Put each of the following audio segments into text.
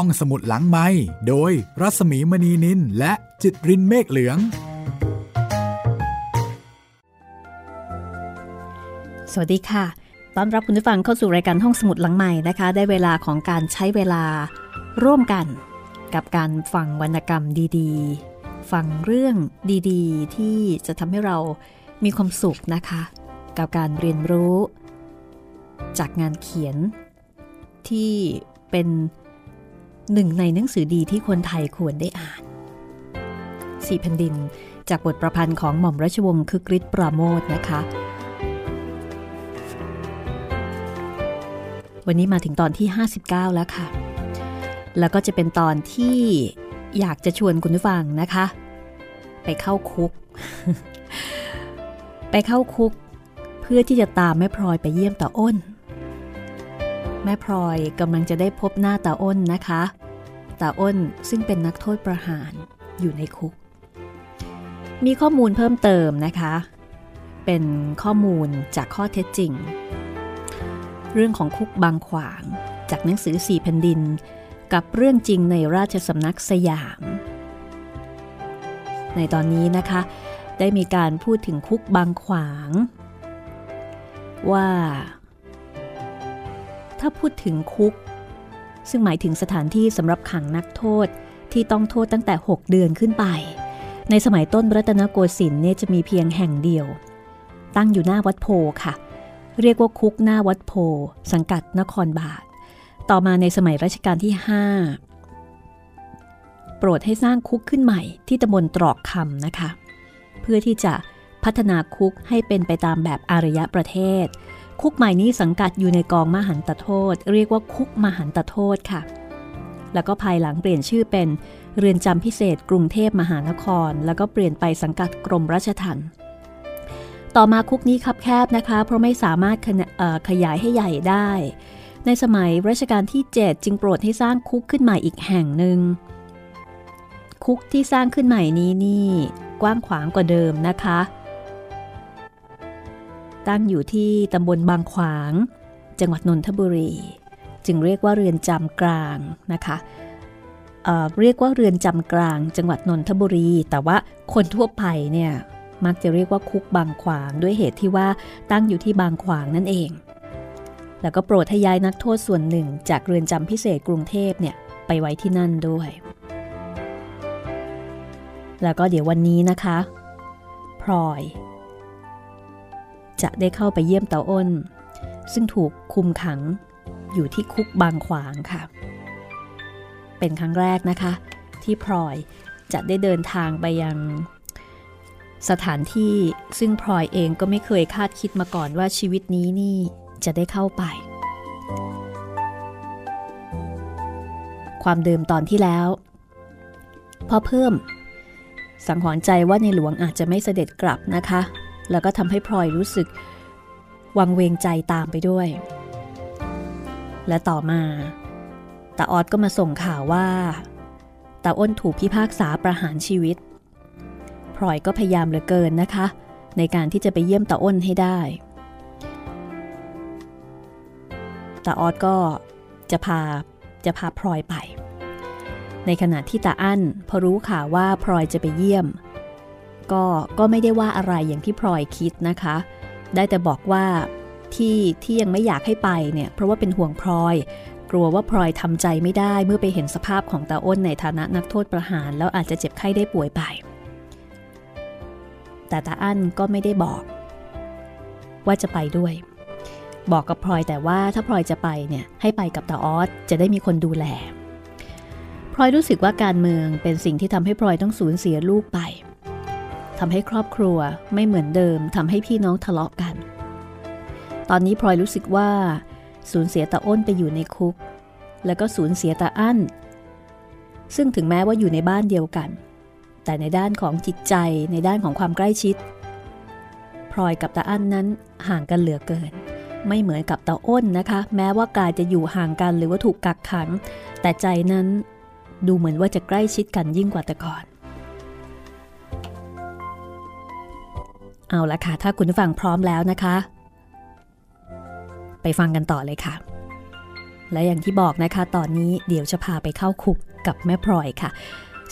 ห้องสมุดหลังไม้โดยรัสมีมณีนินและจิตรินเมฆเหลือง สวัสดีค่ะ ต้อนรับคุณผู้ฟังเข้าสู่รายการห้องสมุดหลังใหม่นะคะ ได้เวลาของการใช้เวลาร่วมกัน กับการฟังวรรณกรรมดีๆ ฟังเรื่องดีๆ ที่จะทำให้เรามีความสุขนะคะ กับการเรียนรู้ จากงานเขียนที่เป็น หนึ่งในหนังสือดีที่คนไทยควรได้อ่านสี่แผ่นดิน จากบทประพันธ์ของหม่อมราชวงศ์คึกฤทธิ์ปราโมทนะคะ วันนี้มาถึงตอนที่ 59 แล้วค่ะ แล้วก็จะเป็นตอนที่อยากจะชวนคุณผู้ฟังนะคะ ไปเข้าคุก ไปเข้าคุก เพื่อที่จะตามแม่พลอยไปเยี่ยมตาอ้น แม่พลอยกำลังจะได้พบหน้าตาอ้นนะคะตาอ้นซึ่งเป็นนักโทษประหารอยู่ในคุก มีข้อมูลเพิ่มเติมนะคะ เป็นข้อมูลจากข้อเท็จจริง เรื่องของคุกบางขวางจากหนังสือสี่แผ่นดิน กับเรื่องจริงในราชสำนักสยาม ในตอนนี้นะคะ ได้มีการพูดถึงคุกบางขวาง ว่า ถ้าพูดถึงคุก ซึ่งหมายถึงสถานที่สำหรับขังนักโทษที่ต้องโทษตั้งแต่ 6 เดือนขึ้นไป ในสมัยต้นรัตนโกสินทร์เนี่ยจะมีเพียงแห่งเดียว ตั้งอยู่หน้าวัดโพค่ะ เรียกว่าคุกหน้าวัดโพ สังกัดนครบาท ต่อมาในสมัยรัชกาลที่ 5 โปรดให้สร้างคุกขึ้นใหม่ที่ตำบลตรอกคำนะคะ เพื่อที่จะพัฒนาคุกให้เป็นไปตามแบบอารยประเทศ คุกใหม่นี้สังกัดอยู่ในกองมหันตโทษ เรียกว่าคุกมหันตโทษค่ะ แล้วก็ภายหลังเปลี่ยนชื่อเป็นเรือนจำพิเศษกรุงเทพมหานคร แล้วก็เปลี่ยนไปสังกัดกรมราชทัณฑ์ต่อมาคุกนี้คับแคบนะคะ เพราะไม่สามารถขขยายให้ใหญ่ได้ ในสมัยรัชกาลที่ 7 จึงโปรดให้สร้างคุกขึ้นใหม่อีกแห่งหนึ่งคุกที่สร้างขึ้นใหม่นี้นี่กว้างขวางกว่าเดิมนะคะ ตั้งอยู่ที่ตำบลบางขวาง จังหวัดนนทบุรี จึงเรียกว่าเรือนจำกลางนะคะเเรียกว่าเรือนจำกลาง จังหวัดนนทบุรี แต่ว่าคนทั่วไปเนี่ยมักจะเรียกว่าคุกบางขวางด้วยเหตุที่ว่าตั้งอยู่ที่บางขวางนั่นเอง แล้วก็โปรดทย้ายนักโทษส่วนหนึ่งจากเรือนจำพิเศษกรุงเทพเนี่ยไปไว้ที่นั่นด้วย แล้วก็เดี๋ยววันนี้นะคะ พลอย จะได้เข้าไปเยี่ยมเตาอ้น ซึ่งถูกคุมขังอยู่ที่คุกบางขวางค่ะ เป็นครั้งแรกนะคะ ที่พลอยจะได้เดินทางไปยังสถานที่ซึ่งพลอยเองก็ไม่เคยคาดคิดมาก่อนว่าชีวิตนี้นี่จะได้เข้าไป ความเดิมตอนที่แล้วพอเพิ่ม สังหรณ์ใจว่าในหลวงอาจจะไม่เสด็จกลับนะคะ แล้วก็ทำให้พลอยรู้สึก วังเวงใจตามไปด้วย และต่อมาตาออดก็มาส่งข่าวว่าตาอ้นถูกพิพากษาประหารชีวิตพลอยก็พยายามเหลือเกินนะคะ ในการที่จะไปเยี่ยมตาอ้นให้ได้ตาออดก็จะพาจะพาพลอยไป ในขณะที่ตาอั้นพอรู้ข่าวว่าพลอยจะไปเยี่ยม ก็ก็ไม่ได้ว่าอะไรอย่างที่พลอยคิดนะคะ ได้แต่บอกว่าที่ที่ยังไม่อยากให้ไปเนี่ยเพราะว่าเป็นห่วงพลอย กลัวว่าพลอยทำใจไม่ได้เมื่อไปเห็นสภาพของตาอ้นในฐานะนักโทษประหาร แล้วอาจจะเจ็บไข้ได้ป่วยไป แต่ตาอั้นก็ไม่ได้บอก ว่าจะไปด้วย บอกกับพลอยแต่ว่าถ้าพลอยจะไปเนี่ยให้ไปกับตาออสจะได้มีคนดูแลพลอยรู้สึกว่าการเมืองเป็นสิ่งที่ทำให้พลอยต้องสูญเสียลูกไป ทำให้ครอบครัวไม่เหมือนเดิมทำให้พี่น้องทะเลาะกัน ตอนนี้พลอยรู้สึกว่า สูญเสียตาอ้นไปอยู่ในคุก แล้วก็สูญเสียตาอั้น ซึ่งถึงแม้ว่าอยู่ในบ้านเดียวกัน แต่ในด้านของจิตใจในด้านของความใกล้ชิดพลอยกับตาอั้นนั้นห่างกันเหลือเกิน ไม่เหมือนกับตาอ้นนะคะ แม้ว่ากายจะอยู่ห่างกันหรือว่าถูกกักขัง แต่ใจนั้นดูเหมือนว่าจะใกล้ชิดกันยิ่งกว่าแต่ก่อน เอาละค่ะ ถ้าคุณฟังพร้อมแล้วนะคะ ไปฟังกันต่อเลยค่ะ และอย่างที่บอกนะคะ ตอนนี้เดี๋ยวจะพาไปเข้าคุกกับแม่พลอยค่ะ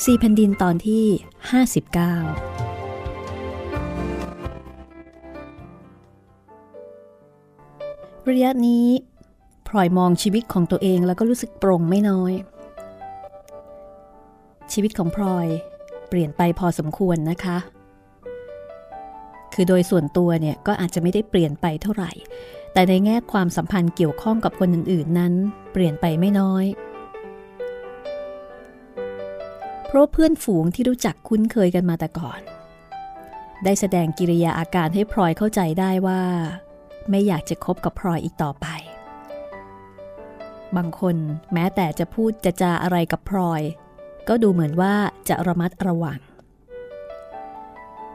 ซีแผ่นดินตอนที่ 59ระยะนี้พลอยมองชีวิตของตัวเองแล้วก็รู้สึกโปร่งไม่น้อย ชีวิตของพลอยเปลี่ยนไปพอสมควรนะคะ คือโดยส่วนตัวเนี่ยก็อาจจะไม่ได้เปลี่ยนไปเท่าไหร่ แต่ในแง่ความสัมพันธ์เกี่ยวข้องกับคนอื่นๆนั้น เปลี่ยนไปไม่น้อย เพราะเพื่อนฝูงที่รู้จักคุ้นเคยกันมาแต่ก่อน ได้แสดงกิริยาอาการให้พลอยเข้าใจได้ว่า ไม่อยากจะคบกับพลอยอีกต่อไป บางคนแม้แต่จะพูดจะจาอะไรกับพลอย ก็ดูเหมือนว่าจะระมัดระวัง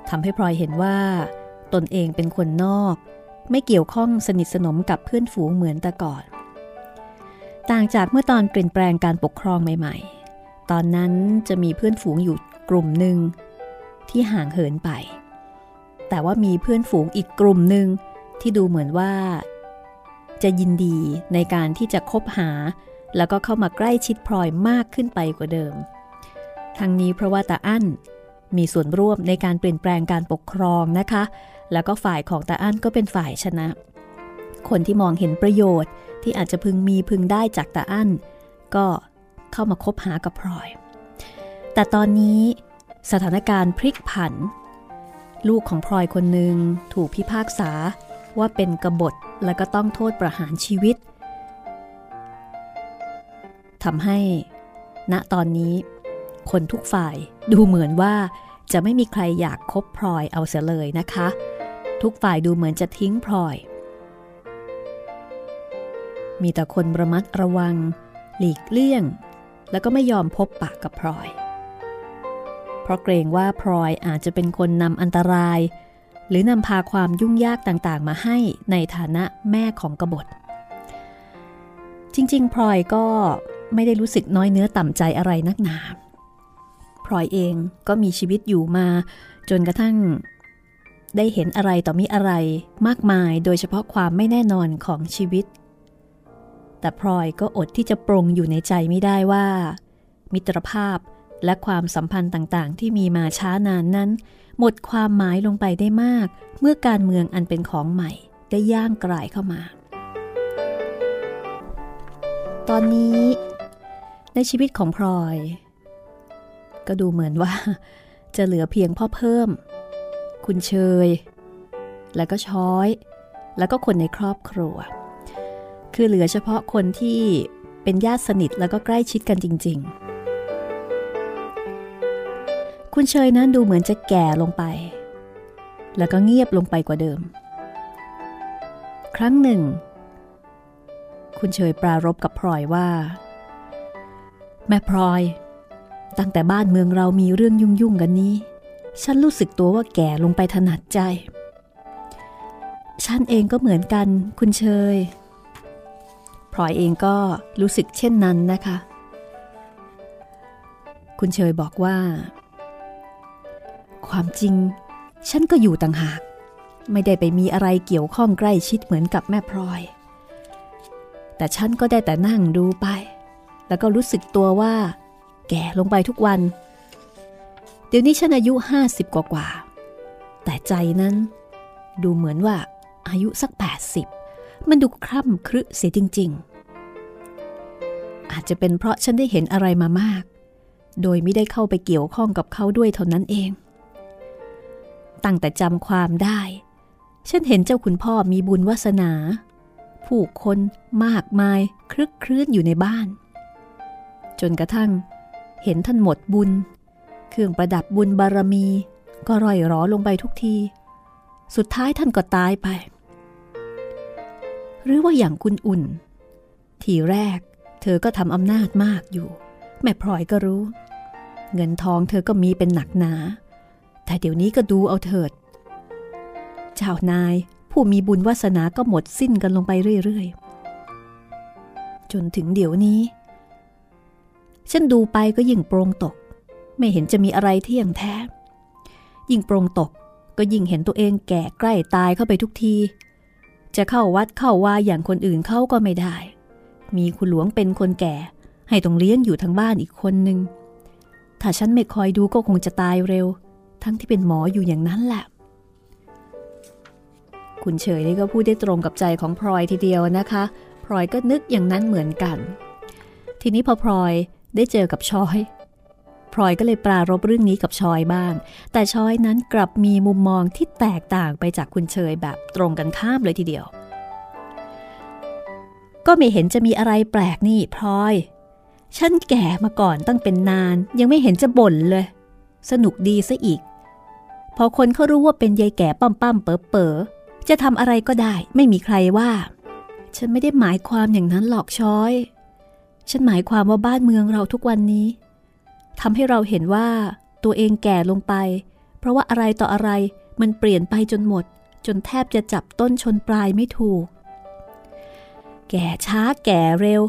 ทำให้พลอยเห็นว่า ตนเองเป็นคนนอก ไม่เกี่ยวข้องสนิทสนมกับเพื่อนฝูงเหมือนแต่ก่อน ต่างจากเมื่อตอนเปลี่ยนแปลงการปกครองใหม่ ๆ ตอนนั้นจะมีเพื่อนฝูงอยู่กลุ่มหนึ่งที่ห่างเหินไป แต่ว่ามีเพื่อนฝูงอีกกลุ่มหนึ่งที่ดูเหมือนว่า จะยินดีในการที่จะคบหา แล้วก็เข้ามาใกล้ชิดพลอยมากขึ้นไปกว่าเดิม ทั้งนี้เพราะว่าตาอั้น มีส่วนร่วมในการเปลี่ยนแปลงการปกครองนะคะ แล้วก็ฝ่ายของตาอั้นก็เป็นฝ่ายชนะ คนที่มองเห็นประโยชน์ที่อาจจะพึงมีพึงได้จากตาอั้น ก็เข้ามาคบหากับพลอย แต่ตอนนี้สถานการณ์พลิกผัน ลูกของพลอยคนหนึ่งถูกพิพากษาว่าเป็นกบฏและก็ต้องโทษประหารชีวิตทำให้ ณตอนนี้ คนทุกฝ่าย ดูเหมือนว่าจะไม่มีใครอยากคบพลอยเอาเสียเลยนะคะ ทุกฝ่ายดูเหมือนจะทิ้งพลอย มีแต่คนระมัดระวัง หลีกเลี่ยง แล้วก็ไม่ยอมพบปะกับพลอย เพราะเกรงว่าพลอยอาจจะเป็นคนนำอันตราย หรือนำพาความยุ่งยากต่างๆ มาให้ในฐานะแม่ของกบฏ จริงๆพลอยก็ไม่ได้รู้สึกน้อยเนื้อต่ำใจอะไรนักหนา พลอยเองก็มีชีวิตอยู่มา จนกระทั่ง ได้เห็นอะไรต่อมีอะไรมากมายโดยเฉพาะความไม่แน่นอนของชีวิต แต่พลอยก็อดที่จะปรงอยู่ในใจไม่ได้ว่า มิตรภาพและความสัมพันธ์ต่างๆ ที่มีมาช้านานนั้น หมดความหมายลงไปได้มาก เมื่อการเมืองอันเป็นของใหม่ ได้ย่างกลายเข้ามา ตอนนี้ ในชีวิตของพลอย ก็ดูเหมือนว่า จะเหลือเพียงพ่อเพิ่ม คุณเชย แล้วก็ช้อย แล้วก็คนในครอบครัว คือเหลือเฉพาะคนที่เป็นญาติสนิทแล้วก็ใกล้ชิดกันจริง ๆ คุณเชยนั้นดูเหมือนจะแก่ลงไป แล้วก็เงียบลงไปกว่าเดิม ครั้งหนึ่ง คุณเชยปรารบกับพลอยว่า แม่พลอย ตั้งแต่บ้านเมืองเรามีเรื่องยุ่งยุ่งกันนี้ ฉันรู้สึกตัวว่าแก่ลงไปถนัดใจ ฉันเองก็เหมือนกันคุณเชยพลอยเองก็รู้สึกเช่นนั้นนะคะ คุณเชยบอกว่า ความจริง ฉันก็อยู่ต่างหาก ไม่ได้ไปมีอะไรเกี่ยวข้องใกล้ชิดเหมือนกับแม่พลอย แต่ฉันก็ได้แต่นั่งดูไป แล้วก็รู้สึกตัวว่า แก่ลงไปทุกวัน เดี๋ยวนี้ฉันอายุห้าสิบกว่า แต่ใจนั้น ดูเหมือนว่าอายุสักแปดสิบมันดูคร่ำครึเสียจริง ๆ อาจจะเป็นเพราะฉันได้เห็นอะไรมามาก โดยไม่ได้เข้าไปเกี่ยวข้องกับเขาด้วยเท่านั้นเอง ตั้งแต่จำความได้ ฉันเห็นเจ้าคุณพ่อมีบุญวาสนา ผู้คนมากมายคลึกคลื้นอยู่ในบ้านจนกระทั่ง เห็นท่านหมดบุญ เครื่องประดับบุญบารมี ก็ร่อยรอลงไปทุกที สุดท้ายท่านก็ตายไป หรือว่าอย่างคุณอุ่น ทีแรก เธอก็ทำอำนาจมากอยู่ แม่พลอยก็รู้ เงินทองเธอก็มีเป็นหนักหนา แต่เดี๋ยวนี้ก็ดูเอาเถิด เจ้านายผู้มีบุญวาสนาก็หมดสิ้นกันลงไปเรื่อยๆ จนถึงเดี๋ยวนี้ ฉันดูไปก็ยิ่งโปรงตก ไม่เห็นจะมีอะไรเที่ยงแท้ ยิ่งโปรงตกก็ยิ่งเห็นตัวเองแก่ใกล้ตายเข้าไปทุกที จะเข้าวัดเข้าวาอย่างคนอื่นเข้าก็ไม่ได้ มีคุณหลวงเป็นคนแก่ ให้ต้องเลี้ยงอยู่ทางบ้านอีกคนหนึ่งถ้าฉันไม่คอยดูก็คงจะตายเร็ว ทั้งที่เป็นหมออยู่อย่างนั้นแหละคุณเฉยนี่ก็พูดได้ตรงกับใจของพลอยทีเดียวนะคะ พลอยก็นึกอย่างนั้นเหมือนกัน ทีนี้พอพลอย ได้เจอกับชอยพลอยก็เลยปรารบเรื่องนี้กับชอยบ้าง แต่ชอยนั้นกลับมีมุมมองที่แตกต่างไปจากคุณเชยแบบตรงกันข้ามเลยทีเดียว ก็ไม่เห็นจะมีอะไรแปลกนี่พลอย ฉันแก่มาก่อนตั้งเป็นนาน ยังไม่เห็นจะบ่นเลย สนุกดีซะอีก พอคนเขารู้ว่าเป็นยายแก่ปั้มปั้มเป๋อเป๋อจะทำอะไรก็ได้ ไม่มีใครว่า ฉันไม่ได้หมายความอย่างนั้นหรอกชอย ฉันหมายความว่าบ้านเมืองเราทุกวันนี้ทำให้เราเห็นว่าตัวเองแก่ลงไป เพราะว่าอะไรต่ออะไรมันเปลี่ยนไปจนหมด จนแทบจะจับต้นชนปลายไม่ถูก แก่ช้าแก่เร็ว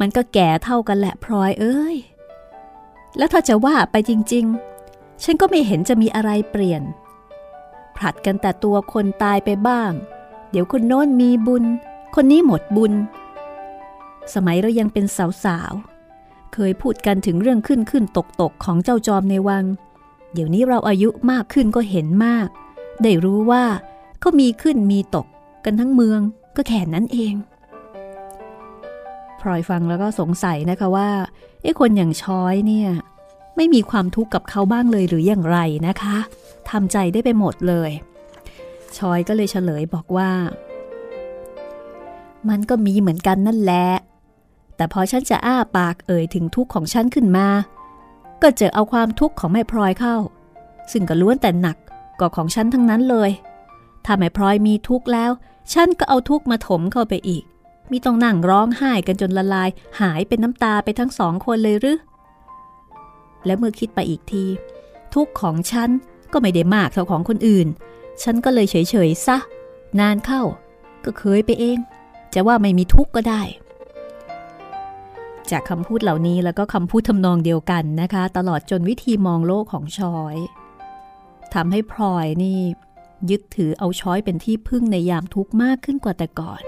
มันก็แก่เท่ากันแหละพลอยเอ้ย แล้วถ้าจะว่าไปจริง ๆ ฉันก็ไม่เห็นจะมีอะไรเปลี่ยน ผลัดกันแต่ตัวคนตายไปบ้าง เดี๋ยวคนโน้นมีบุญ คนนี้หมดบุญ สมัยเรายังเป็นสาวเคยพูดกันถึงเรื่องขึ้นขึ้นตกตกของเจ้าจอมในวัง เดี๋ยวนี้เราอายุมากขึ้นก็เห็นมาก ได้รู้ว่าเขามีขึ้นมีตกกันทั้งเมืองก็แค่นั้นเองพลอยฟังแล้วก็สงสัยนะคะว่าไอ้คนอย่างช้อยเนี่ยไม่มีความทุกข์กับเขาบ้างเลยหรืออย่างไรนะคะทำใจได้ไปหมดเลย ชอยก็เลยเฉลยบอกว่า มันก็มีเหมือนกันนั่นแหละ แต่พอฉันจะอ้าปากเอ่ยถึงทุกข์ของฉันขึ้นมา ก็เจอเอาความทุกข์ของแม่พลอยเข้า ซึ่งก็ล้วนแต่หนักกว่าของฉันทั้งนั้นเลย ถ้าแม่พลอยมีทุกข์แล้ว ฉันก็เอาทุกข์มาถมเข้าไปอีก มีต้องนั่งร้องไห้กันจนละลาย หายเป็นน้ำตาไปทั้งสองคนเลยหรือ และเมื่อคิดไปอีกที ทุกข์ของฉันก็ไม่ได้มากเท่าของคนอื่น ฉันก็เลยเฉยๆซะ นานเข้า ก็เคยไปเอง จะว่าไม่มีทุกข์ก็ได้ จากคำพูดเหล่านี้แล้วก็คำพูดทำนองเดียวกันนะคะ ตลอดจนวิธีมองโลกของชอยทำให้พลอยนี่ ยึดถือเอาช้อยเป็นที่พึ่งในยามทุกข์มากขึ้นกว่าแต่ก่อน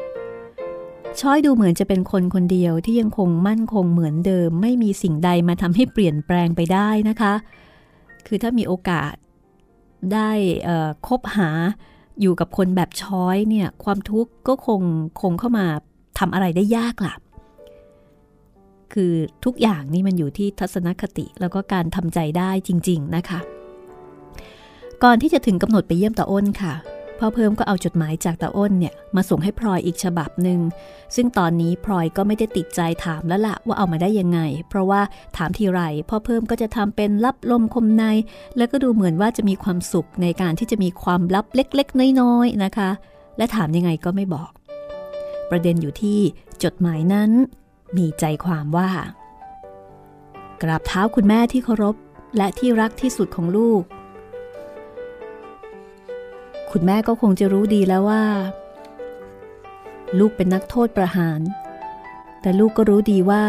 ช้อยดูเหมือนจะเป็นคนคนเดียวที่ยังคงมั่นคงเหมือนเดิม ไม่มีสิ่งใดมาทำให้เปลี่ยนแปลงไปได้นะคะ คือถ้ามีโอกาสได้คบหาอยู่กับคนแบบช้อยเนี่ยความทุกข์ก็คงคงเข้ามาทำอะไรได้ยากล่ะ คือทุกอย่างนี่มันอยู่ที่ทัศนคติแล้วก็การทำใจได้จริง ๆนะคะ ก่อนที่จะถึงกำหนดไปเยี่ยมตาอ้นค่ะพ่อเพิ่มก็เอาจดหมายจากตาอ้นเนี่ยมาส่งให้พลอยอีกฉบับหนึ่งซึ่งตอนนี้พลอยก็ไม่ได้ติดใจถามแล้วละว่าเอามาได้ยังไง เพราะว่าถามทีไรพ่อเพิ่มก็จะทำเป็นลับลมคมใน แล้วก็ดูเหมือนว่าจะมีความสุขในการที่จะมีความลับเล็กๆ น้อยๆนะคะ และถามยังไงก็ไม่บอก ประเด็นอยู่ที่จดหมายนั้น มีใจความว่า กราบเท้าคุณแม่ที่เคารพและที่รักที่สุดของลูก คุณแม่ก็คงจะรู้ดีแล้วว่า ลูกเป็นนักโทษประหาร แต่ลูกก็รู้ดีว่า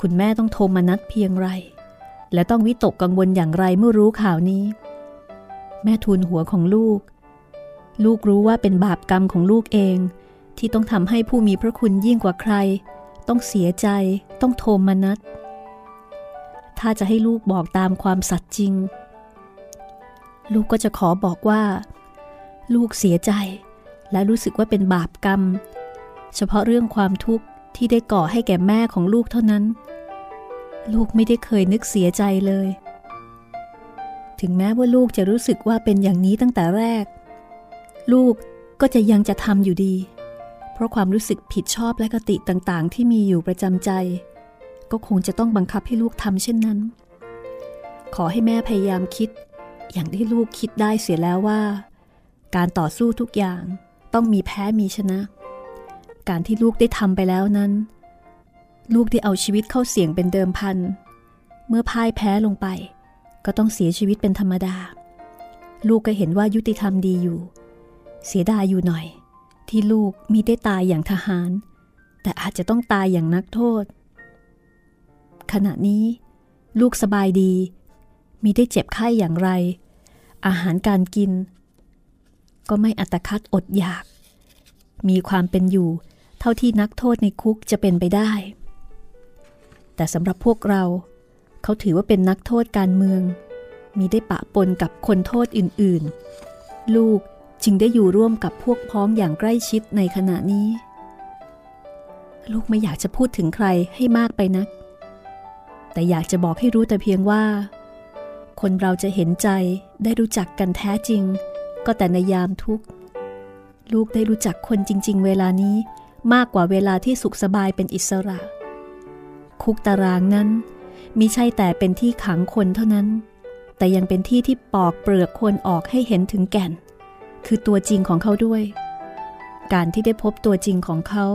คุณแม่ต้องโทรมานัดเพียงไร และต้องวิตกกังวลอย่างไรเมื่อรู้ข่าวนี้ แม่ทูลหัวของลูก ลูกรู้ว่าเป็นบาปกรรมของลูกเองที่ต้องทำให้ผู้มีพระคุณยิ่งกว่าใคร ต้องเสียใจ ต้องโทมนัดถ้าจะให้ลูกบอกตามความสัตย์จริง ลูกก็จะขอบอกว่า ลูกเสียใจ และรู้สึกว่าเป็นบาปกรรม เฉพาะเรื่องความทุกข์ที่ได้ก่อให้แก่แม่ของลูกเท่านั้น ลูกไม่ได้เคยนึกเสียใจเลย ถึงแม้ว่าลูกจะรู้สึกว่าเป็นอย่างนี้ตั้งแต่แรก ลูกก็จะยังจะทำอยู่ดี เพราะความรู้สึกผิดชอบและกติต่างๆ ที่มีอยู่ประจำใจ ก็คงจะต้องบังคับให้ลูกทำเช่นนั้น ขอให้แม่พยายามคิด อย่างที่ลูกคิดได้เสียแล้วว่า การต่อสู้ทุกอย่างต้องมีแพ้มีชนะ การที่ลูกได้ทำไปแล้วนั้น ลูกได้เอาชีวิตเข้าเสี่ยงเป็นเดิมพัน เมื่อพ่ายแพ้ลงไป ก็ต้องเสียชีวิตเป็นธรรมดา ลูกก็เห็นว่ายุติธรรมดีอยู่ เสียดายอยู่หน่อย ที่ลูกมีได้ตายอย่างทหาร แต่อาจจะต้องตายอย่างนักโทษ ขณะนี้ ลูกสบายดีมีได้เจ็บไข้อย่างไร อาหารการกิน ก็ไม่อัตคัดอดอยาก มีความเป็นอยู่ เท่าที่นักโทษในคุกจะเป็นไปได้ แต่สำหรับพวกเรา เขาถือว่าเป็นนักโทษการเมือง มีได้ปะปนกับคนโทษอื่นๆ ลูก จึงได้อยู่ร่วมกับพวกพ้องอย่างใกล้ชิดในขณะนี้ ลูกไม่อยากจะพูดถึงใครให้มากไปนัก แต่อยากจะบอกให้รู้แต่เพียงว่า คนเราจะเห็นใจได้รู้จักกันแท้จริง ก็แต่ในยามทุกข์ ลูกได้รู้จักคนจริง ๆ เวลานี้มากกว่าเวลาที่สุขสบายเป็นอิสระ คุกตารางนั้นมิใช่แต่เป็นที่ขังคนเท่านั้น แต่ยังเป็นที่ที่ปอกเปลือกคนออกให้เห็นถึงแก่น คือตัวจริงของเขาด้วย การที่ได้พบตัวจริงของเขา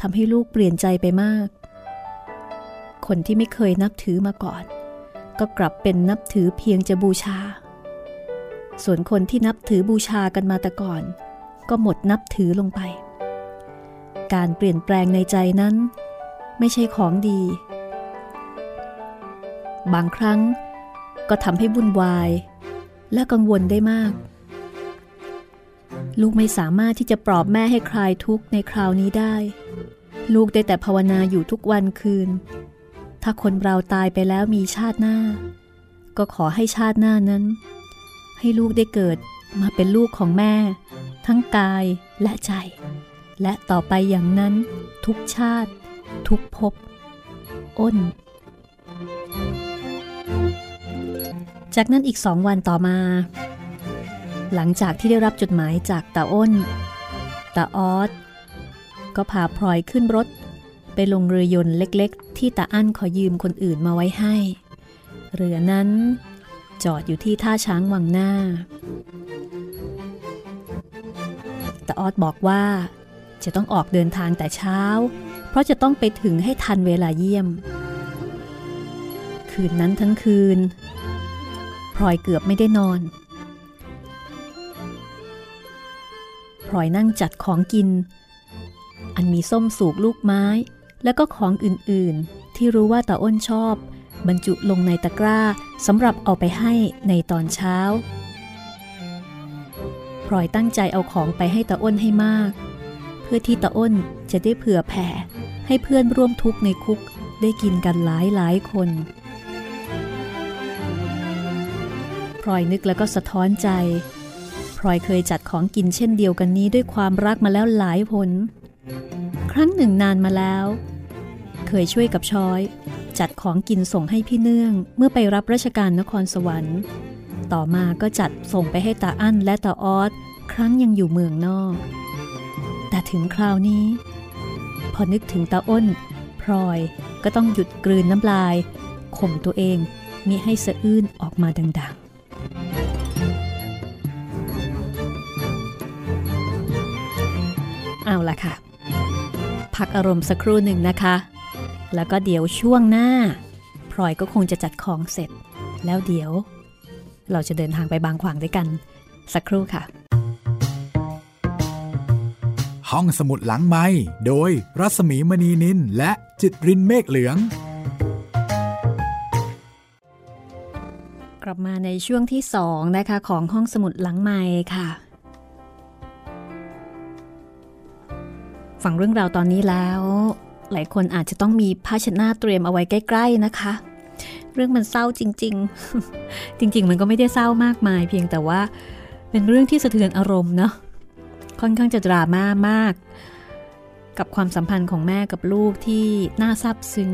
ทำให้ลูกเปลี่ยนใจไปมาก คนที่ไม่เคยนับถือมาก่อน ก็กลับเป็นนับถือเพียงจะบูชา ส่วนคนที่นับถือบูชากันมาแต่ก่อน ก็หมดนับถือลงไป การเปลี่ยนแปลงในใจนั้น ไม่ใช่ของดี บางครั้งก็ทำให้วุ่นวาย และกังวลได้มาก ลูกไม่สามารถที่จะปลอบแม่ให้คลายทุกข์ในคราวนี้ได้ ลูกได้แต่ภาวนาอยู่ทุกวันคืน ถ้าคนเราตายไปแล้วมีชาติหน้า ก็ขอให้ชาติหน้านั้น ให้ลูกได้เกิดมาเป็นลูกของแม่ ทั้งกายและใจ และต่อไปอย่างนั้น ทุกชาติ ทุกภพอ้น จากนั้นอีกสองวันต่อมา หลังจากที่ได้รับจดหมายจากตาอ้นตาออสก็พาพลอยขึ้นรถ ไปลงเรือยนต์เล็กๆ ที่ตาอั้นขอยืมคนอื่นมาไว้ให้ เรือนั้นจอดอยู่ที่ท่าช้างวังหน้าตาออสบอกว่า จะต้องออกเดินทางแต่เช้า เพราะจะต้องไปถึงให้ทันเวลาเยี่ยม คืนนั้นทั้งคืนพลอยเกือบไม่ได้นอน ลอยนั่งจัดของกิน อันมีส้มสูกลูกไม้ แล้วก็ของอื่นๆ ที่รู้ว่าตาอ้นชอบ บรรจุลงในตะกร้าสำหรับเอาไปให้ในตอนเช้าพลอยตั้งใจเอาของไปให้ตาอ้นให้มาก เพื่อที่ตาอ้นจะได้เผื่อแผ่ ให้เพื่อนร่วมทุกข์ในคุกได้กินกันหลายหลายคนพลอยนึกแล้วก็สะท้อนใจ พลอยเคยจัดของกินเช่นเดียวกันนี้ด้วยความรักมาแล้วหลายผล ครั้งหนึ่งนานมาแล้ว เคยช่วยกับช้อย จัดของกินส่งให้พี่เนื่องเมื่อไปรับราชการนครสวรรค์ ต่อมาก็จัดส่งไปให้ตาอั้นและตาออสครั้งยังอยู่เมืองนอก แต่ถึงคราวนี้ พอนึกถึงตาอ้น พลอยก็ต้องหยุดกลืนน้ำลายข่มตัวเองมิให้สะอื้นออกมาดัง เอาละค่ะ พักอารมณ์สักครู่หนึ่งนะคะ แล้วก็เดี๋ยวช่วงหน้าพลอยก็คงจะจัดของเสร็จ แล้วเดี๋ยว เราจะเดินทางไปบางขวางด้วยกัน สักครู่ค่ะ ห้องสมุดหลังไม้โดยรัสมีมณีนินและจิตรินเมฆเหลืองกลับมาในช่วงที่สองนะคะ ของห้องสมุดหลังไม้ค่ะ ฟังเรื่องราวตอนนี้แล้ว หลายคนอาจจะต้องมีภาชนะเตรียมเอาไว้ใกล้ ๆนะคะ เรื่องมันเศร้าจริง ๆ จริง ๆ มันก็ไม่ได้เศร้ามากมาย เพียงแต่ว่าเป็นเรื่องที่สะเทือนอารมณ์เนาะค่อนข้างจะดราม่ามาก กับความสัมพันธ์ของแม่กับลูกที่น่าซาบซึ้ง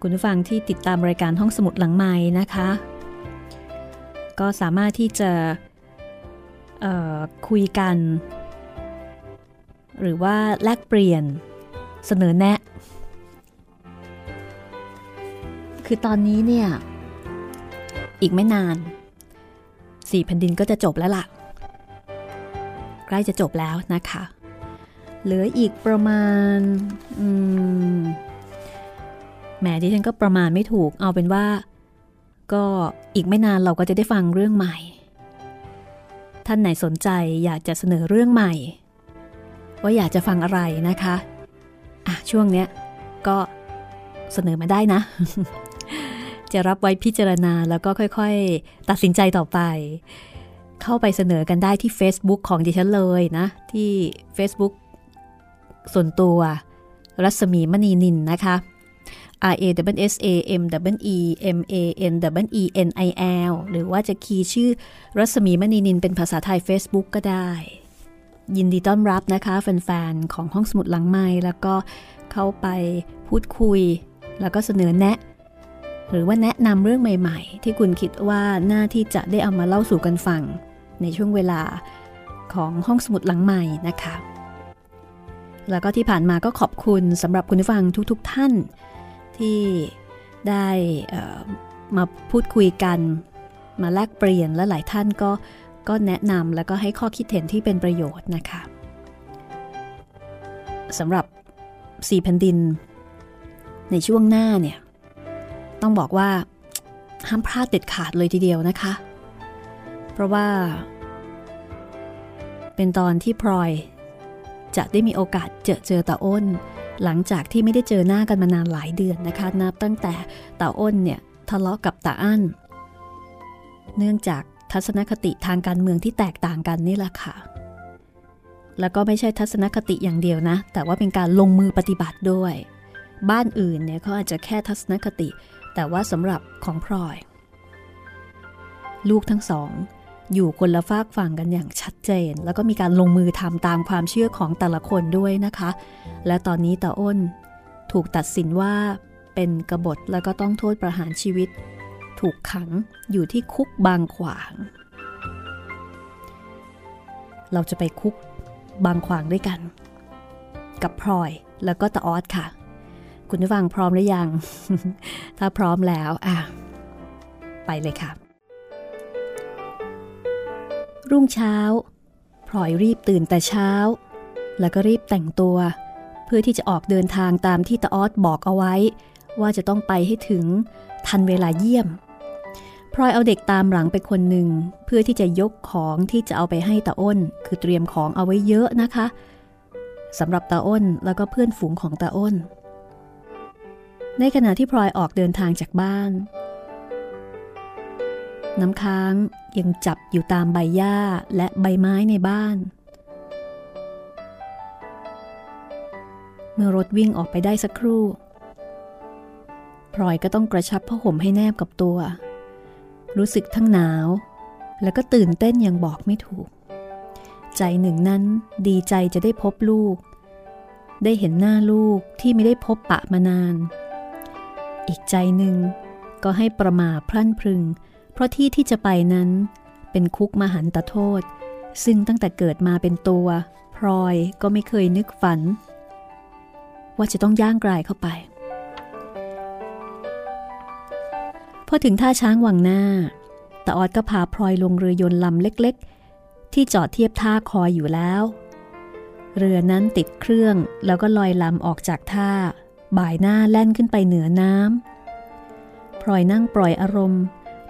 คุณผู้ฟังที่ติดตามรายการห้องสมุดหลังไม้นะคะ ก็สามารถที่จะคุยกัน หรือว่าแลกเปลี่ยนเสนอแนะ คือตอนนี้เนี่ย อีกไม่นานสี่แผ่นดินก็จะจบแล้วล่ะ ใกล้จะจบแล้วนะคะ เหลืออีกประมาณแหมดิฉันก็ประมาณไม่ถูก เอาเป็นว่า ก็อีกไม่นานเราก็จะได้ฟังเรื่องใหม่ ท่านไหนสนใจอยากจะเสนอเรื่องใหม่ ว่าอยากจะฟังอะไรนะคะอะช่วงเนี้ยก็เสนอมาได้นะ จะรับไว้พิจารณาแล้วก็ค่อยๆ ตัดสินใจต่อไป เข้าไปเสนอกันได้ที่ Facebook ของดิฉันเลยนะ ที่ Facebook ส่วนตัว รัศมีมณีนินนะคะ R A W S A M W E M A N W E N I L หรือว่าจะคีย์ชื่อรัศมีมณีนินเป็นภาษาไทย Facebook ก็ได้ ยินดีต้อนรับนะคะแฟนๆของห้องสมุดหลังไม้แล้วก็เข้าไปพูดคุย แล้วก็เสนอแนะ หรือว่าแนะนำเรื่องใหม่ๆ ที่คุณคิดว่าน่าที่จะได้เอามาเล่าสู่กันฟัง ในช่วงเวลาของห้องสมุดหลังใหม่นะคะ แล้วก็ที่ผ่านมาก็ขอบคุณสำหรับคุณผู้ฟังทุกๆทท่าน ที่ได้มาพูดคุยกัน มาแลกเปลี่ยนและหลายท่านก็ ก็แนะนำแล้วก็ให้ข้อคิดเห็นที่เป็นประโยชน์นะคะสำหรับสี่แผ่นดิน ในช่วงหน้าเนี่ย ต้องบอกว่าห้ามพลาดเด็ดขาดเลยทีเดียวนะคะ เพราะว่า เป็นตอนที่พลอย จะได้มีโอกาสเจอเจอตาอ้น หลังจากที่ไม่ได้เจอหน้ากันมานานหลายเดือนนะคะ นับตั้งแต่ตาอ้นเนี่ยทะเลาะกับตาอั้น เนื่องจาก ทัศนคติทางการเมืองที่แตกต่างกันนี่แหละค่ะ แล้วก็ไม่ใช่ทัศนคติอย่างเดียวนะ แต่ว่าเป็นการลงมือปฏิบัติด้วย บ้านอื่นเนี่ยเขาอาจจะแค่ทัศนคติ แต่ว่าสำหรับของพลอย ลูกทั้งสอง อยู่คนละฝากฝั่งกันอย่างชัดเจน แล้วก็มีการลงมือทำตามความเชื่อของแต่ละคนด้วยนะคะ และตอนนี้ตาอ้น ถูกตัดสินว่าเป็นกบฏแล้วก็ต้องโทษประหารชีวิต ถูกขังอยู่ที่คุกบางขวาง เราจะไปคุกบางขวางด้วยกัน กับพลอยแล้วก็ตาออสค่ะ คุณผู้ฟังพร้อมหรือยัง ถ้าพร้อมแล้วอะไปเลยค่ะ รุ่งเช้าพลอยรีบตื่นแต่เช้า แล้วก็รีบแต่งตัว เพื่อที่จะออกเดินทางตามที่ตาออสบอกเอาไว้ ว่าจะต้องไปให้ถึงทันเวลาเยี่ยม พลอยเอาเด็กตามหลังไปคนหนึ่งเพื่อที่จะยกของที่จะเอาไปให้ตาอ้น คือเตรียมของเอาไว้เยอะนะคะสำหรับตาอ้นแล้วก็เพื่อนฝูงของตาอ้น ในขณะที่พลอยออกเดินทางจากบ้าน น้ำค้างยังจับอยู่ตามใบหญ้าและใบไม้ในบ้าน เมื่อรถวิ่งออกไปได้สักครู่ พลอยก็ต้องกระชับผ้าห่มให้แนบกับตัว รู้สึกทั้งหนาว แล้วก็ตื่นเต้นอย่างบอกไม่ถูก ใจหนึ่งนั้นดีใจจะได้พบลูก ได้เห็นหน้าลูกที่ไม่ได้พบปะมานาน อีกใจหนึ่งก็ให้ประมาพลั่นพรึง เพราะที่ที่จะไปนั้น เป็นคุกมหันตโทษ ซึ่งตั้งแต่เกิดมาเป็นตัวพลอยก็ไม่เคยนึกฝัน ว่าจะต้องย่างกลายเข้าไป พอถึงท่าช้างวังหน้าตาออดก็พาพลอยลงเรือยนต์ลำเล็กๆ ที่จอดเทียบท่าคอยอยู่แล้ว เรือนั้นติดเครื่องแล้วก็ลอยลำออกจากท่า บ่ายหน้าแล่นขึ้นไปเหนือน้ำพลอยนั่งปล่อยอารมณ์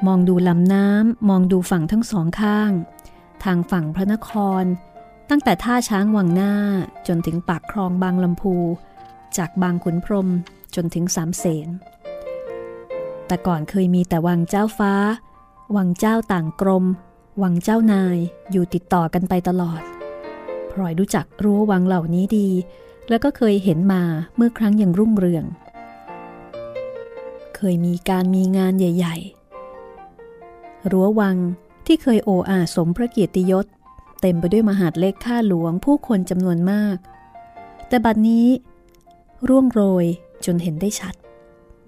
มองดูลำน้ำมองดูฝั่งทั้งสองข้าง ทางฝั่งพระนคร ตั้งแต่ท่าช้างวังหน้าจนถึงปากคลองบางลำพู จากบางขุนพรมจนถึงสามเสน แต่ก่อนเคยมีแต่วังเจ้าฟ้า วังเจ้าต่างกรม วังเจ้านายอยู่ติดต่อกันไปตลอด พลอยรู้จักรู้วังเหล่านี้ดี แล้วก็เคยเห็นมาเมื่อครั้งยังรุ่งเรือง เคยมีการมีงานใหญ่ ๆ รั้ววังที่เคยโออาสมพระเกียรติยศ เต็มไปด้วยมหาดเล็กข้าหลวงผู้คนจำนวนมาก แต่บัดนี้ ร่วงโรยจนเห็นได้ชัด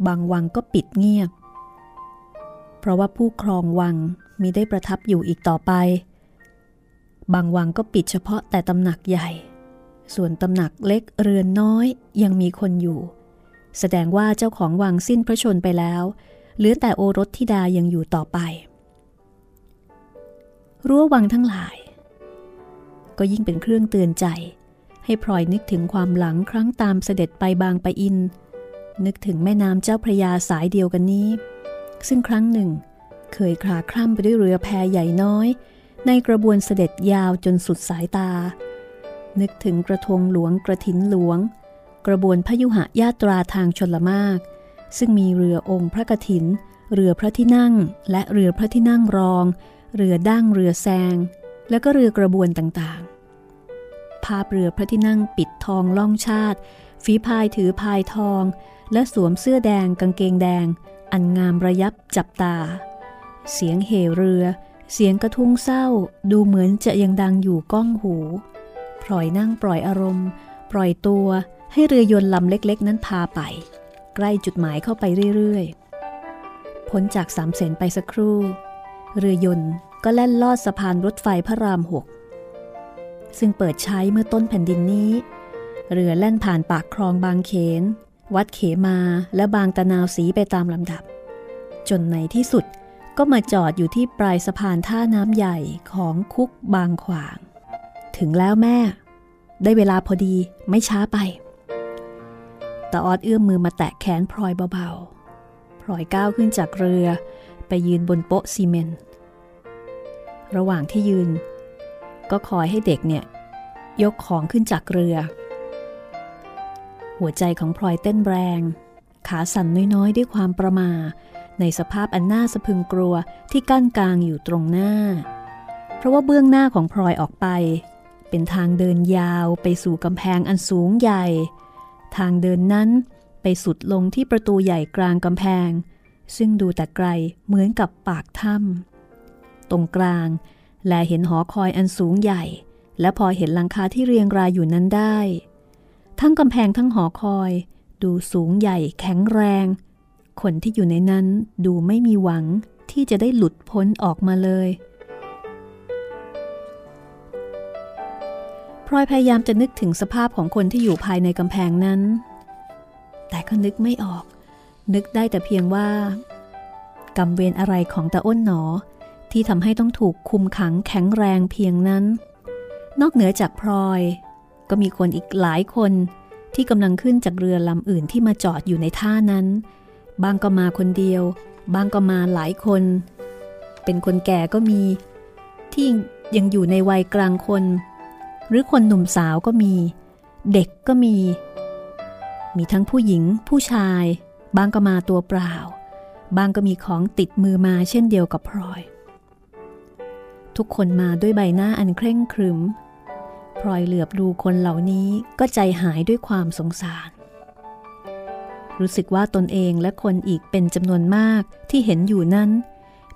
บางวังก็ปิดเงียบ เพราะว่าผู้ครองวังมีได้ประทับอยู่อีกต่อไป บางวังก็ปิดเฉพาะแต่ตำหนักใหญ่ ส่วนตำหนักเล็กเรือนน้อยยังมีคนอยู่ แสดงว่าเจ้าของวังสิ้นพระชนไปแล้วเหลือแต่โอรสธิดายังอยู่ต่อไป รั้ววังทั้งหลาย ก็ยิ่งเป็นเครื่องเตือนใจ ให้พลอยนึกถึงความหลังครั้งตามเสด็จไปบางปะอิน นึกถึงแม่น้ำเจ้าพระยาสายเดียวกันนี้ ซึ่งครั้งหนึ่ง เคยคลาคล่ำไปด้วยเรือแพใหญ่น้อย ในกระบวนเสด็จยาวจนสุดสายตา นึกถึงกระทงหลวงกระถินหลวง กระบวนพยุหะญาตราทางชนละมาก ซึ่งมีเรือองค์พระกถิน เรือพระที่นั่ง และเรือพระที่นั่งรอง เรือดั้งเรือแซง แล้วก็เรือกระบวนต่างๆ ภาพเรือพระที่นั่งปิดทองล่องชาติฝีพายถือพายทองและสวมเสื้อแดงกางเกงแดง อันงามระยับจับตา เสียงเหเรือ เสียงกระทุ้งเศร้าดูเหมือนจะยังดังอยู่ก้องหูพลอยนั่งปล่อยอารมณ์ ปล่อยตัวให้เรือยนต์ลำเล็กๆ นั้นพาไป ใกล้จุดหมายเข้าไปเรื่อยๆพ้นจากสามเสนไปสักครู่ เรือยนต์ก็แล่นลอดสะพานรถไฟพระรามหกซึ่งเปิดใช้เมื่อต้นแผ่นดินนี้ เรือแล่นผ่านปากคลองบางเขน วัดเขมาและบางตะนาวสีไปตามลำดับ จนในที่สุดก็มาจอดอยู่ที่ปลายสะพานท่าน้ำใหญ่ของคุกบางขวาง ถึงแล้วแม่ ได้เวลาพอดีไม่ช้าไปตาออดเอื้อมมือมาแตะแขนพลอยเบาๆ พลอยก้าวขึ้นจากเรือ ไปยืนบนโป๊ะซีเมนต์ ระหว่างที่ยืน ก็คอยให้เด็กเนี่ย ยกของขึ้นจากเรือ หัวใจของพลอยเต้นแรง ขาสั่นน้อยๆด้วยความประมาในสภาพอันน่าสะพึงกลัวที่กั้นกลางอยู่ตรงหน้า เพราะว่าเบื้องหน้าของพลอยออกไป เป็นทางเดินยาวไปสู่กำแพงอันสูงใหญ่ ทางเดินนั้นไปสุดลงที่ประตูใหญ่กลางกำแพง ซึ่งดูแต่ไกลเหมือนกับปากถ้ำตรงกลาง แลเห็นหอคอยอันสูงใหญ่ และพอเห็นหลังคาที่เรียงรายอยู่นั้นได้ ทั้งกำแพงทั้งหอคอย ดูสูงใหญ่แข็งแรง คนที่อยู่ในนั้นดูไม่มีหวังที่จะได้หลุดพ้นออกมาเลยพลอยพยายามจะนึกถึงสภาพของคนที่อยู่ภายในกำแพงนั้น แต่ก็นึกไม่ออก นึกได้แต่เพียงว่ากรรมเวรอะไรของตาอ้นหนอ ที่ทำให้ต้องถูกคุมขังแข็งแรงเพียงนั้น นอกเหนือจากพลอย ก็มีคนอีกหลายคนที่กำลังขึ้นจากเรือลำอื่นที่มาจอดอยู่ในท่านั้น บางก็มาคนเดียว บางก็มาหลายคน เป็นคนแก่ก็มี ที่ยังอยู่ในวัยกลางคน หรือคนหนุ่มสาวก็มี เด็กก็มี มีทั้งผู้หญิง ผู้ชาย บางก็มาตัวเปล่า บางก็มีของติดมือมาเช่นเดียวกับพลอย ทุกคนมาด้วยใบหน้าอันเคร่งครึม พลอยเหลือบดูคนเหล่านี้ก็ใจหายด้วยความสงสาร รู้สึกว่าตนเองและคนอีกเป็นจำนวนมากที่เห็นอยู่นั้น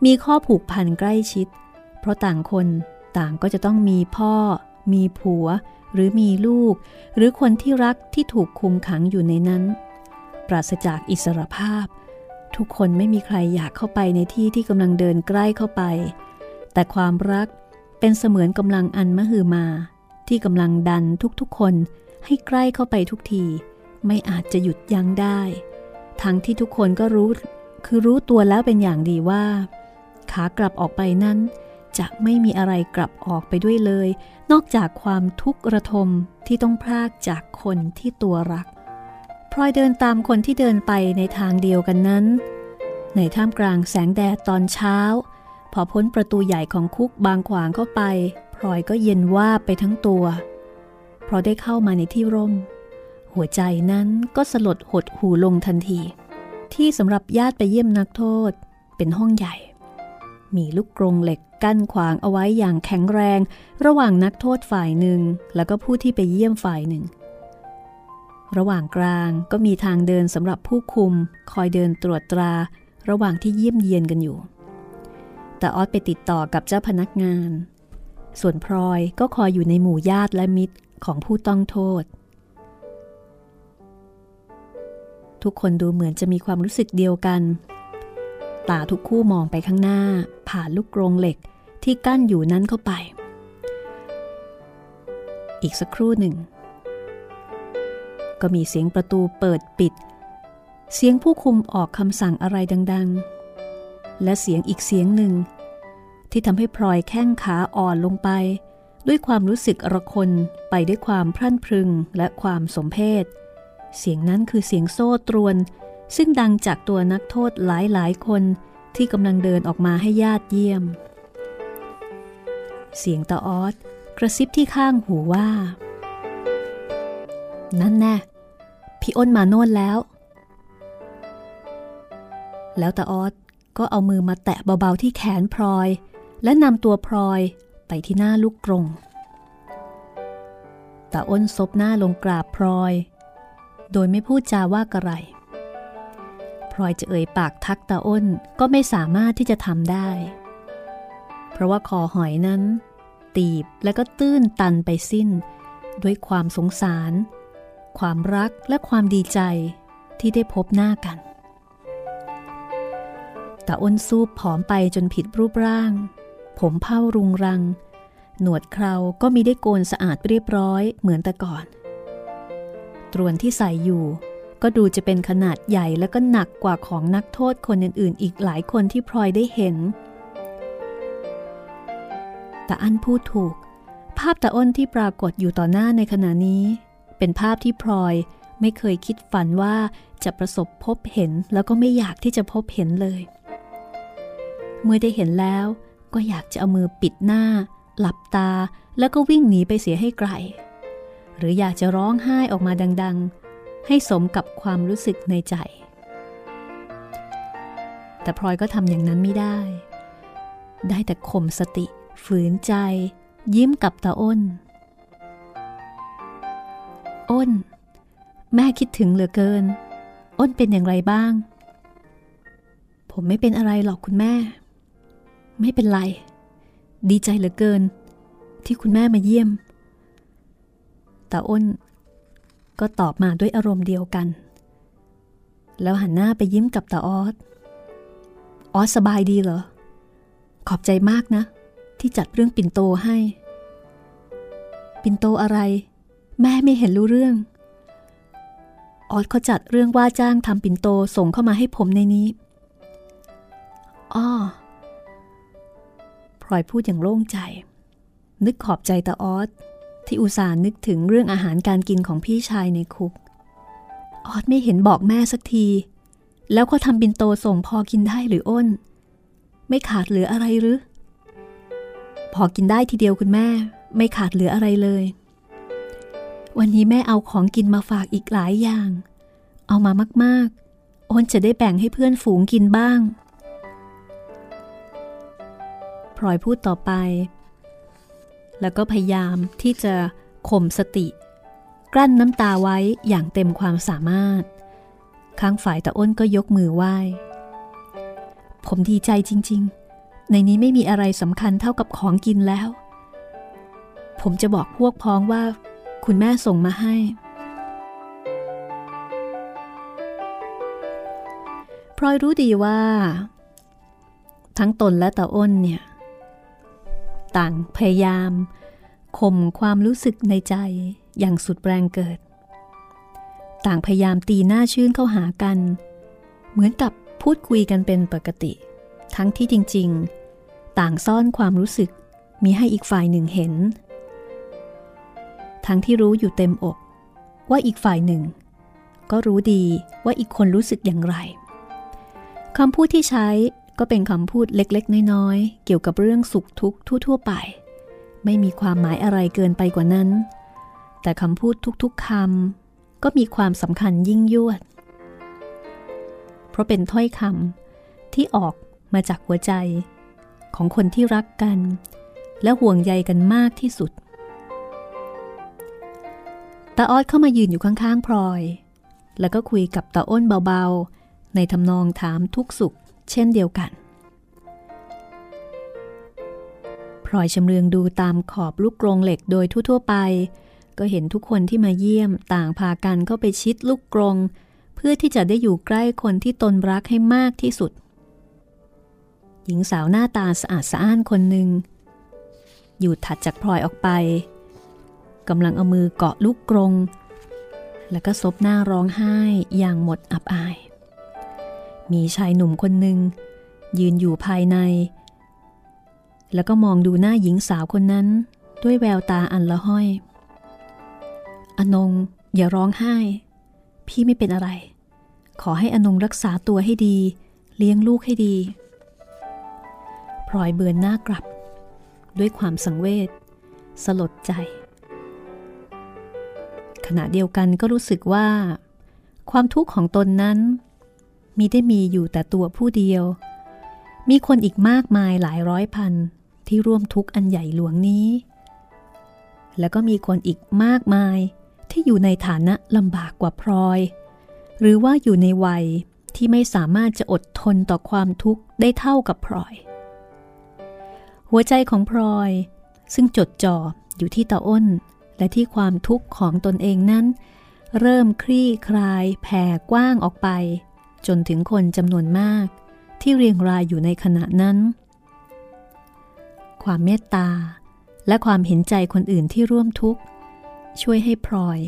มีข้อผูกพันใกล้ชิด เพราะต่างคนต่างก็จะต้องมีพ่อ มีผัว หรือมีลูก หรือคนที่รักที่ถูกคุมขังอยู่ในนั้น ปราศจากอิสรภาพ ทุกคนไม่มีใครอยากเข้าไปในที่ที่กำลังเดินใกล้เข้าไป แต่ความรักเป็นเสมือนกำลังอันมหือมา ที่กำลังดันทุกๆคนให้ใกล้เข้าไปทุกที ไม่อาจจะหยุดยั้งได้ ทั้งที่ทุกคนก็รู้ คือรู้ตัวแล้วเป็นอย่างดีว่า ขากลับออกไปนั้น จะไม่มีอะไรกลับออกไปด้วยเลย นอกจากความทุกข์ระทมที่ต้องพรากจากคนที่ตัวรักพลอยเดินตามคนที่เดินไปในทางเดียวกันนั้น ในท่ามกลางแสงแดดตอนเช้า พอพ้นประตูใหญ่ของคุกบางขวางเข้าไป พลอยก็เย็นว่าไปทั้งตัว เพราะได้เข้ามาในที่ร่ม หัวใจนั้นก็สลดหดหูลงทันที ที่สำหรับญาติไปเยี่ยมนักโทษเป็นห้องใหญ่ มีลูกกรงเหล็กกั้นขวางเอาไว้อย่างแข็งแรง ระหว่างนักโทษฝ่ายหนึ่งแล้วก็ผู้ที่ไปเยี่ยมฝ่ายหนึ่ง ระหว่างกลางก็มีทางเดินสำหรับผู้คุม คอยเดินตรวจตรา ระหว่างที่เยี่ยมเยียนกันอยู่ แต่ออสไปติดต่อกับเจ้าพนักงาน ส่วนพลอยก็คอยอยู่ในหมู่ญาติและมิตรของผู้ต้องโทษ ทุกคนดูเหมือนจะมีความรู้สึกเดียวกันตาทุกคู่มองไปข้างหน้า ผ่านลูกกรงเหล็กที่กั้นอยู่นั้นเข้าไป อีกสักครู่หนึ่ง ก็มีเสียงประตูเปิดปิด เสียงผู้คุมออกคำสั่งอะไรดัง ๆ และเสียงอีกเสียงหนึ่ง ที่ทำให้พลอยแข้งขาอ่อนลงไป ด้วยความรู้สึกระคนไปด้วยความพรั่นพรึงและความสมเพศ เสียงนั้นคือเสียงโซ่ตรวน ซึ่งดังจากตัวนักโทษหลายหลายคนที่กำลังเดินออกมาให้ญาติเยี่ยม เสียงตาออสกระซิบที่ข้างหูว่า นั่นแน่พี่อ้นมาโน่นแล้ว แล้วตาออสก็เอามือมาแตะเบาๆที่แขนพลอย และนำตัวพลอยไปที่หน้าลูกกรงตาอ้นซบหน้าลงกราบพลอย โดยไม่พูดจาว่ากระไรพลอยจะเอ่ยปากทักตาอ้นก็ไม่สามารถที่จะทำได้ เพราะว่าคอหอยนั้น ตีบและก็ตื้นตันไปสิ้น ด้วยความสงสาร ความรักและความดีใจที่ได้พบหน้ากันตาอ้นซูบผอมไปจนผิดรูปร่าง ผมเผ้ารุงรัง หนวดเคราก็มีได้โกนสะอาดเรียบร้อยเหมือนแต่ก่อน ตรวนที่ใส่อยู่ ก็ดูจะเป็นขนาดใหญ่และก็หนักกว่าของนักโทษคนอื่นๆ อีกหลายคนที่พลอยได้เห็น แต่อันพูดถูก ภาพตาอ้นที่ปรากฏอยู่ต่อหน้าในขณะนี้ เป็นภาพที่พลอยไม่เคยคิดฝันว่าจะประสบพบเห็นแล้วก็ไม่อยากที่จะพบเห็นเลย เมื่อได้เห็นแล้ว ก็อยากจะเอามือปิดหน้า หลับตาแล้วก็วิ่งหนีไปเสียให้ไกล หรืออยากจะร้องไห้ออกมาดัง ๆ ให้สมกับความรู้สึกในใจ แต่พลอยก็ทำอย่างนั้นไม่ได้ ได้แต่ข่มสติ ฝืนใจ ยิ้มกับตาอ้น อ้น แม่คิดถึงเหลือเกิน อ้นเป็นอย่างไรบ้าง ผมไม่เป็นอะไรหรอกคุณแม่ ไม่เป็นไร ดีใจเหลือเกิน ที่คุณแม่มาเยี่ยมตาอ้น ก็ตอบมาด้วยอารมณ์เดียวกัน แล้วหันหน้าไปยิ้มกับตาออส ออสสบายดีเหรอ ขอบใจมากนะ ที่จัดเรื่องปิ่นโตให้ ปิ่นโตอะไร แม่ไม่เห็นรู้เรื่อง ออสเขาจัดเรื่องว่าจ้างทำปิ่นโตส่งเข้ามาให้ผมในนี้ อ้อ พลอยพูดอย่างโล่งใจ นึกขอบใจตาออสที่อุตส่าห์นึกถึงเรื่องอาหารการกินของพี่ชายในคุก ออสไม่เห็นบอกแม่สักที แล้วก็ทำบินโตส่งพอกินได้หรืออ้น ไม่ขาดเหลืออะไรหรือ พอกินได้ทีเดียวคุณแม่ ไม่ขาดเหลืออะไรเลย วันนี้แม่เอาของกินมาฝากอีกหลายอย่าง เอามามากๆ อ้นจะได้แบ่งให้เพื่อนฝูงกินบ้าง พลอยพูดต่อไป แล้วก็พยายามที่จะข่มสติ กลั้นน้ำตาไว้อย่างเต็มความสามารถ ข้างฝ่ายตะอ้นก็ยกมือไหว้ ผมดีใจจริง ๆ ในนี้ไม่มีอะไรสำคัญเท่ากับของกินแล้ว ผมจะบอกพวกพ้องว่า คุณแม่ส่งมาให้พลอยรู้ดีว่า ทั้งตนและตาอ้นเนี่ย ต่างพยายามข่มความรู้สึกในใจอย่างสุดแรงเกิด ต่างพยายามตีหน้าชื่นเข้าหากัน เหมือนกับพูดคุยกันเป็นปกติ ทั้งที่จริง ๆ ต่างซ่อนความรู้สึกมีให้อีกฝ่ายหนึ่งเห็น ทั้งที่รู้อยู่เต็มอก ว่าอีกฝ่ายหนึ่ง ก็รู้ดีว่าอีกคนรู้สึกอย่างไรคำพูดที่ใช้ ก็เป็นคำพูดเล็กๆ น้อยๆ เกี่ยวกับเรื่องสุขทุกข์ทั่ว ๆ ไป ไม่มีความหมายอะไรเกินไปกว่านั้น แต่คำพูดทุกๆคำก็มีความสำคัญยิ่งยวด เพราะเป็นถ้อยคำที่ออกมาจากหัวใจ ของคนที่รักกัน และห่วงใยกันมากที่สุดตาออดเข้ามายืนอยู่ข้างๆพลอย แล้วก็คุยกับตาอ้นเบาๆ ในทำนองถามทุกสุข เช่นเดียวกันพลอยชำเลืองดูตามขอบลูกกรงเหล็กโดยทั่วๆไป ก็เห็นทุกคนที่มาเยี่ยมต่างพากันเข้าไปชิดลูกกรงเพื่อที่จะได้อยู่ใกล้คนที่ตนรักให้มากที่สุด หญิงสาวหน้าตาสะอาดสะอ้านคนหนึ่ง อยู่ถัดจากพลอยออกไปกำลังเอามือเกาะลูกกรง แล้วก็ซบหน้าร้องไห้อย่างหมดอับอาย มีชายหนุ่มคนหนึ่งยืนอยู่ภายใน แล้วก็มองดูหน้าหญิงสาวคนนั้นด้วยแววตาอันละห้อย อนงอย่าร้องไห้ พี่ไม่เป็นอะไร ขอให้อนงรักษาตัวให้ดี เลี้ยงลูกให้ดี พลอยเบือนหน้ากลับ ด้วยความสังเวชสลดใจ ขณะเดียวกันก็รู้สึกว่า ความทุกข์ของตนนั้น มีได้มีอยู่แต่ตัวผู้เดียว มีคนอีกมากมายหลายร้อยพันที่ร่วมทุกข์อันใหญ่หลวงนี้ แล้วก็มีคนอีกมากมายที่อยู่ในฐานะลำบากกว่าพลอย หรือว่าอยู่ในวัยที่ไม่สามารถจะอดทนต่อความทุกข์ได้เท่ากับพลอย หัวใจของพลอย ซึ่งจดจ่ออยู่ที่ตาอ้น และที่ความทุกข์ของตนเองนั้น เริ่มคลี่คลายแผ่กว้างออกไป จนถึงคนจำนวนมากที่เรียงรายอยู่ในขณะนั้น ความเมตตาและความเห็นใจคนอื่นที่ร่วมทุกข์ ช่วยให้พลอย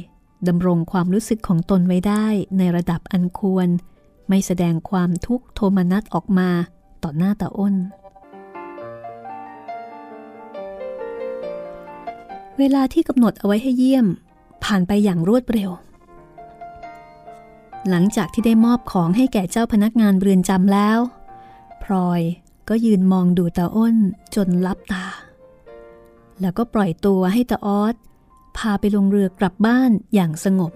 ดำรงความรู้สึกของตนไว้ได้ในระดับอันควร ไม่แสดงความทุกข์โทมนัสออกมาต่อหน้าตาอ้น เวลาที่กำหนดเอาไว้ให้เยี่ยม ผ่านไปอย่างรวดเร็ว หลังจากที่ได้มอบของให้แก่เจ้าพนักงานเรือนจำแล้ว พลอยก็ยืนมองดูตาอ้นจนลับตา แล้วก็ปล่อยตัวให้ตาออสพาไปลงเรือกลับบ้านอย่างสงบ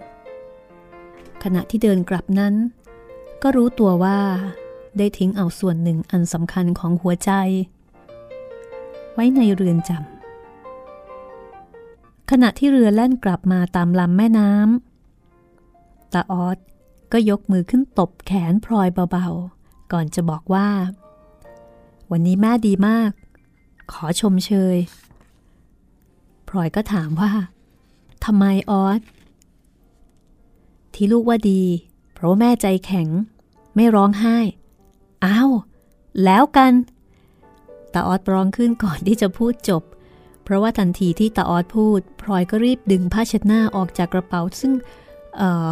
ขณะที่เดินกลับนั้น ก็รู้ตัวว่า ได้ทิ้งเอาส่วนหนึ่งอันสำคัญของหัวใจ ไว้ในเรือนจำขณะที่เรือแล่นกลับมาตามลำแม่น้ำตาออส ก็ยกมือขึ้นตบแขนพลอยเบาๆ ก่อนจะบอกว่า วันนี้แม่ดีมาก ขอชมเชย พลอยก็ถามว่าทำไมออสที่ลูกว่าดี เพราะแม่ใจแข็ง ไม่ร้องไห้ อ้าว แล้วกันตาออสร้องขึ้นก่อนที่จะพูดจบ เพราะว่าทันทีที่ตาออสพูด พลอยก็รีบดึงผ้าเช็ดหน้าออกจากกระเป๋าซึ่งเอ่อ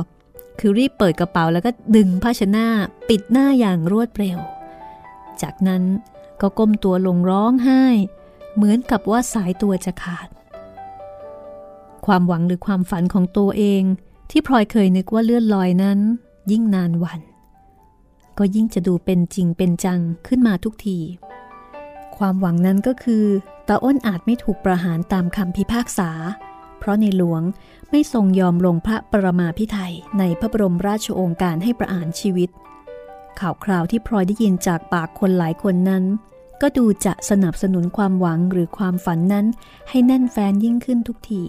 คือรีบเปิดกระเป๋าแล้วก็ดึงผ้าชน้าปิดหน้าอย่างรวดเร็ว จากนั้นก็ก้มตัวลงร้องไห้ เหมือนกับว่าสายตัวจะขาด ความหวังหรือความฝันของตัวเองที่พลอยเคยนึกว่าเลื่อนลอยนั้น ยิ่งนานวัน ก็ยิ่งจะดูเป็นจริงเป็นจังขึ้นมาทุกที ความหวังนั้นก็คือตาอ้นอาจไม่ถูกประหารตามคำพิพากษา เพราะในหลวงไม่ทรงยอมลงพระประมาพิไทยในพระบรมราชโองการให้ประหารชีวิต ข่าวคราวที่พลอยได้ยินจากปากคนหลายคนนั้น ก็ดูจะสนับสนุนความหวังหรือความฝันนั้น ให้แน่นแฟนยิ่งขึ้นทุกที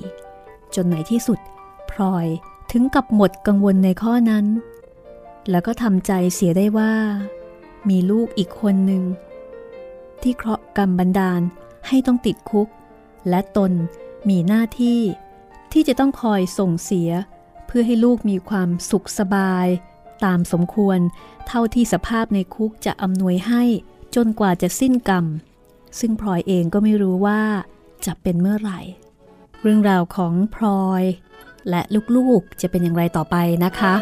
จนในที่สุด พลอยถึงกับหมดกังวลในข้อนั้น แล้วก็ทำใจเสียได้ว่า มีลูกอีกคนหนึ่งที่เคราะห์กรรมบันดาลให้ต้องติดคุก และตนมีหน้าที่ ที่จะต้องคอยส่งเสีย เพื่อให้ลูกมีความสุขสบาย ตามสมควร เท่าที่สภาพในคุกจะอำนวยให้จนกว่าจะสิ้นกรรม ซึ่งพลอยเองก็ไม่รู้ว่าจะเป็นเมื่อไหร่ เรื่องราวของพลอย และลูกๆจะเป็นอย่างไรต่อไปนะคะ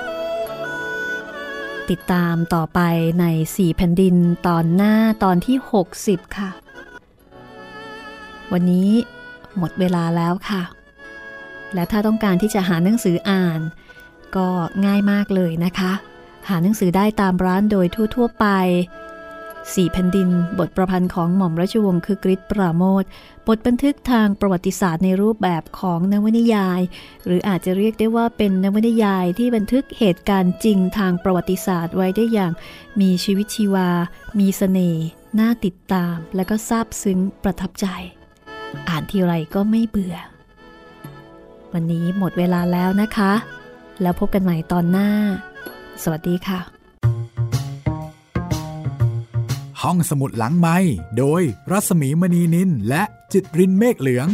ติดตามต่อไปในสี่แผ่นดินตอนหน้าตอนที่ 60 ค่ะ วันนี้หมดเวลาแล้วค่ะ และถ้าต้องการที่จะหาหนังสืออ่าน ก็ง่ายมากเลยนะคะ หาหนังสือได้ตามร้านโดยทั่ว ๆ ไปสี่แผ่นดิน บทประพันธ์ของหม่อมราชวงศ์คือกริชปราโมทบทบันทึกทางประวัติศาสตร์ในรูปแบบของนวนิยาย หรืออาจจะเรียกได้ว่าเป็นนวนิยายที่บันทึกเหตุการณ์จริงทางประวัติศาสตร์ไว้ได้อย่าง มีชีวิตชีวา มีสเสน่ห์น่าติดตาม และก็ซาบซึ้งประทับใจ อ่านทีไรก็ไม่เบื่อ วันนี้หมดเวลาแล้วนะคะ แล้วพบกันใหม่ตอนหน้า สวัสดีค่ะ ห้องสมุดหลังไม้โดยรัสมีมณีนินและจิตรินเมฆเหลือง